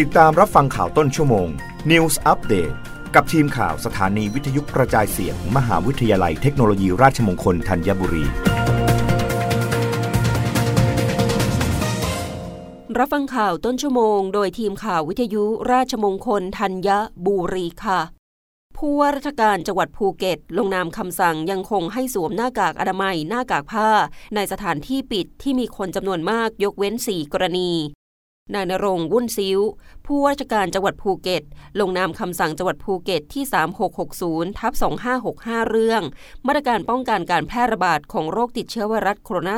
ติดตามรับฟังข่าวต้นชั่วโมง News Update กับทีมข่าวสถานีวิทยุกระจายเสียงมมหาวิทยาลัยเทคโนโลยีราชมงคลธัญบุรี รับฟังข่าวต้นชั่วโมง โดยทีมข่าววิทยุราชมงคลธัญบุรีค่ะ ผู้ว่าราชการจังหวัดภูเก็ต ลงนามคำสั่งยังคงให้สวมหน้ากากอนามัยหน้ากากผ้า ในสถานที่ปิดที่มีคนจำนวนมากยกเว้น 4 กรณี นายณรงค์ วุ่นซิ้ว ผู้ว่าราชการจังหวัดภูเก็ต ลงนามคำสั่งจังหวัดภูเก็ตที่ 3660ทับ2565 เรื่อง มาตรการป้องกันการแพร่ระบาดของโรคติดเชื้อไวรัสโคโรน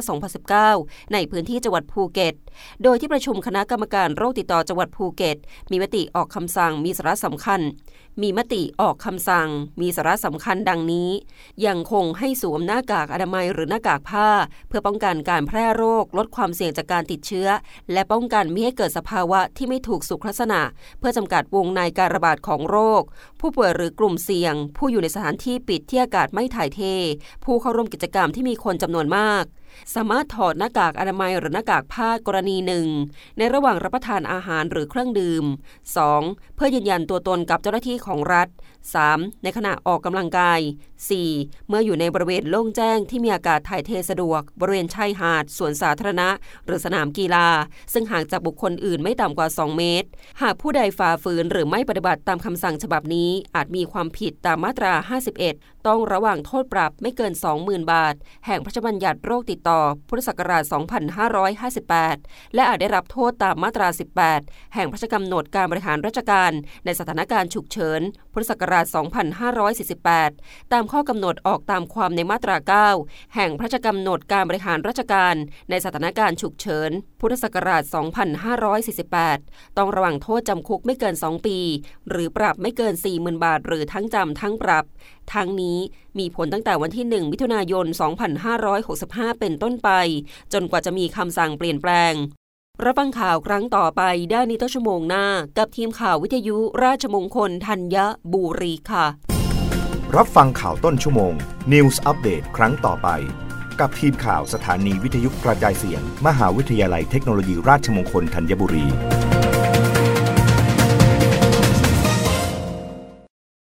า 2019 ในพื้นที่จังหวัดภูเก็ต โดยที่ประชุมคณะกรรมการโรคติดต่อจังหวัดภูเก็ต มีมติออกคำสั่งมีสาระสำคัญ มีมติออกคำสั่ง มีสาระสำคัญดังนี้ ยังคงให้สวมหน้ากากอนามัยหรือหน้ากากผ้า เพื่อป้องกันการแพร่โรคลดความเสี่ยงจากการติดเชื้อ และป้องกันไม่ให้เกิดสภาวะที่ไม่ถูกสุขลักษณะ เพื่อจำกัดวงในการระบาดของโรค ผู้ป่วยหรือกลุ่มเสี่ยง ผู้อยู่ในสถานที่ปิดที่อากาศไม่ถ่ายเท ผู้เข้าร่วมกิจกรรมที่มีคนจำนวนมาก สามารถถอดหน้ากากอนามัยหรือหน้ากากผ้ากรณีหนึ่งในระหว่างรับประทานอาหารหรือเครื่องดื่ม 2. เพื่อยืนยันตัวตนกับเจ้าหน้าที่ของรัฐ 3. ในขณะออกกำลังกาย 4. เมื่ออยู่ในบริเวณโล่งแจ้งที่มีอากาศถ่ายเทสะดวก บริเวณชายหาดสวนสาธารณะ หรือสนามกีฬา ซึ่งห่างจากบุคคลอื่นไม่ต่ำกว่า 2 เมตร หากผู้ใดฝ่าฝืนหรือไม่ปฏิบัติตามคำสั่งฉบับนี้ อาจมีความผิดตามมาตรา 51 ต้องระหว่างโทษปรับไม่เกิน 20,000 บาท แห่งพระราชบัญญัติโรคติดต่อ พุทธศักราช 2558 และอาจได้รับโทษตามมาตรา 18 แห่งพระราชกำหนดการบริหารราชการ ในสถานการณ์ฉุกเฉิน พุทธศักราช 2548 ตามข้อกำหนดออกตามความในมาตรา 9 แห่งพระราชกำหนดการบริหารราชการ ในสถานการณ์ฉุกเฉิน พุทธศักราช 2548 ต้องระวังโทษจำคุกไม่เกิน 2 ปี หรือปรับไม่เกิน 40,000 บาท หรือทั้งจำทั้งปรับทั้งนี้มีผลตั้งแต่วันที่ 1 มิถุนายน 2565 เป็นต้นไป จนกว่าจะมีคำสั่งเปลี่ยนแปลง รับฟังข่าวครั้งต่อไปได้ในต้นชั่วโมงหน้า กับทีมข่าววิทยุราชมงคลธัญบุรีค่ะ รับฟังข่าวต้นชั่วโมง News อัปเดตครั้งต่อไป กับทีมข่าวสถานีวิทยุกระจายเสียง มหาวิทยาลัยเทคโนโลยีราชมงคลธัญบุรี